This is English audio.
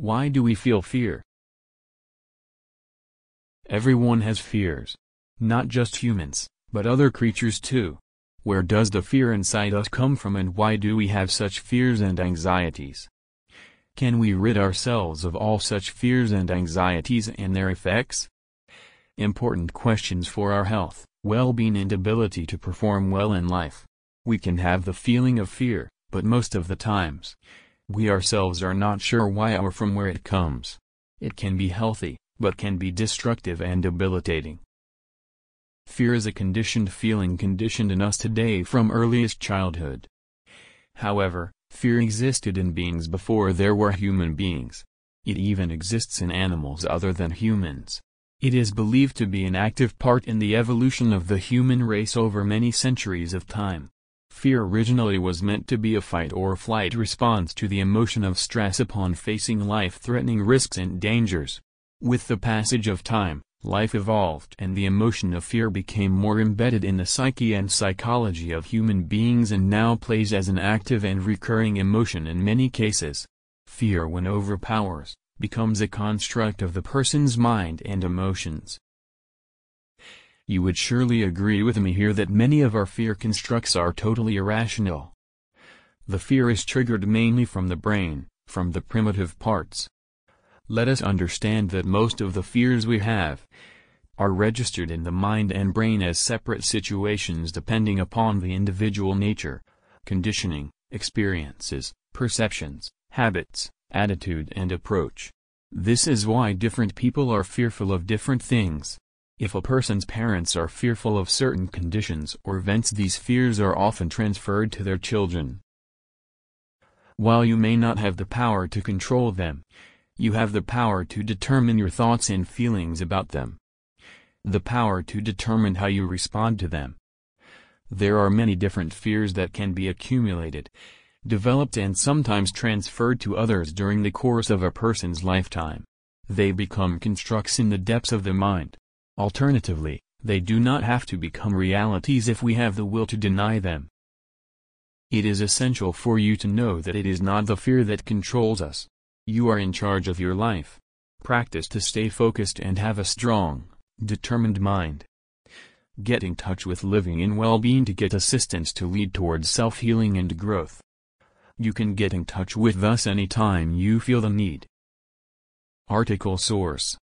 Why do we feel fear? Everyone has fears. Not just humans, but other creatures too. Where does the fear inside us come from and why do we have such fears and anxieties? Can we rid ourselves of all such fears and anxieties and their effects? Important questions for our health, well-being and ability to perform well in life. We can have the feeling of fear, but most of the times, we ourselves are not sure why or from where it comes. It can be healthy, but can be destructive and debilitating. Fear is a conditioned feeling conditioned in us today from earliest childhood. However, fear existed in beings before there were human beings. It even exists in animals other than humans. It is believed to be an active part in the evolution of the human race over many centuries of time. Fear originally was meant to be a fight or flight response to the emotion of stress upon facing life-threatening risks and dangers. With the passage of time, life evolved and the emotion of fear became more embedded in the psyche and psychology of human beings and now plays as an active and recurring emotion in many cases. Fear when overpowers, becomes a construct of the person's mind and emotions. You would surely agree with me here that many of our fear constructs are totally irrational. The fear is triggered mainly from the brain, from the primitive parts. Let us understand that most of the fears we have are registered in the mind and brain as separate situations depending upon the individual nature, conditioning, experiences, perceptions, habits, attitude and approach. This is why different people are fearful of different things. If a person's parents are fearful of certain conditions or events these fears are often transferred to their children. While you may not have the power to control them, you have the power to determine your thoughts and feelings about them. The power to determine how you respond to them. There are many different fears that can be accumulated, developed and sometimes transferred to others during the course of a person's lifetime. They become constructs in the depths of the mind. Alternatively, they do not have to become realities if we have the will to deny them. It is essential for you to know that it is not the fear that controls us. You are in charge of your life. Practice to stay focused and have a strong, determined mind. Get in touch with living in well-being to get assistance to lead towards self-healing and growth. You can get in touch with us anytime you feel the need. Article Source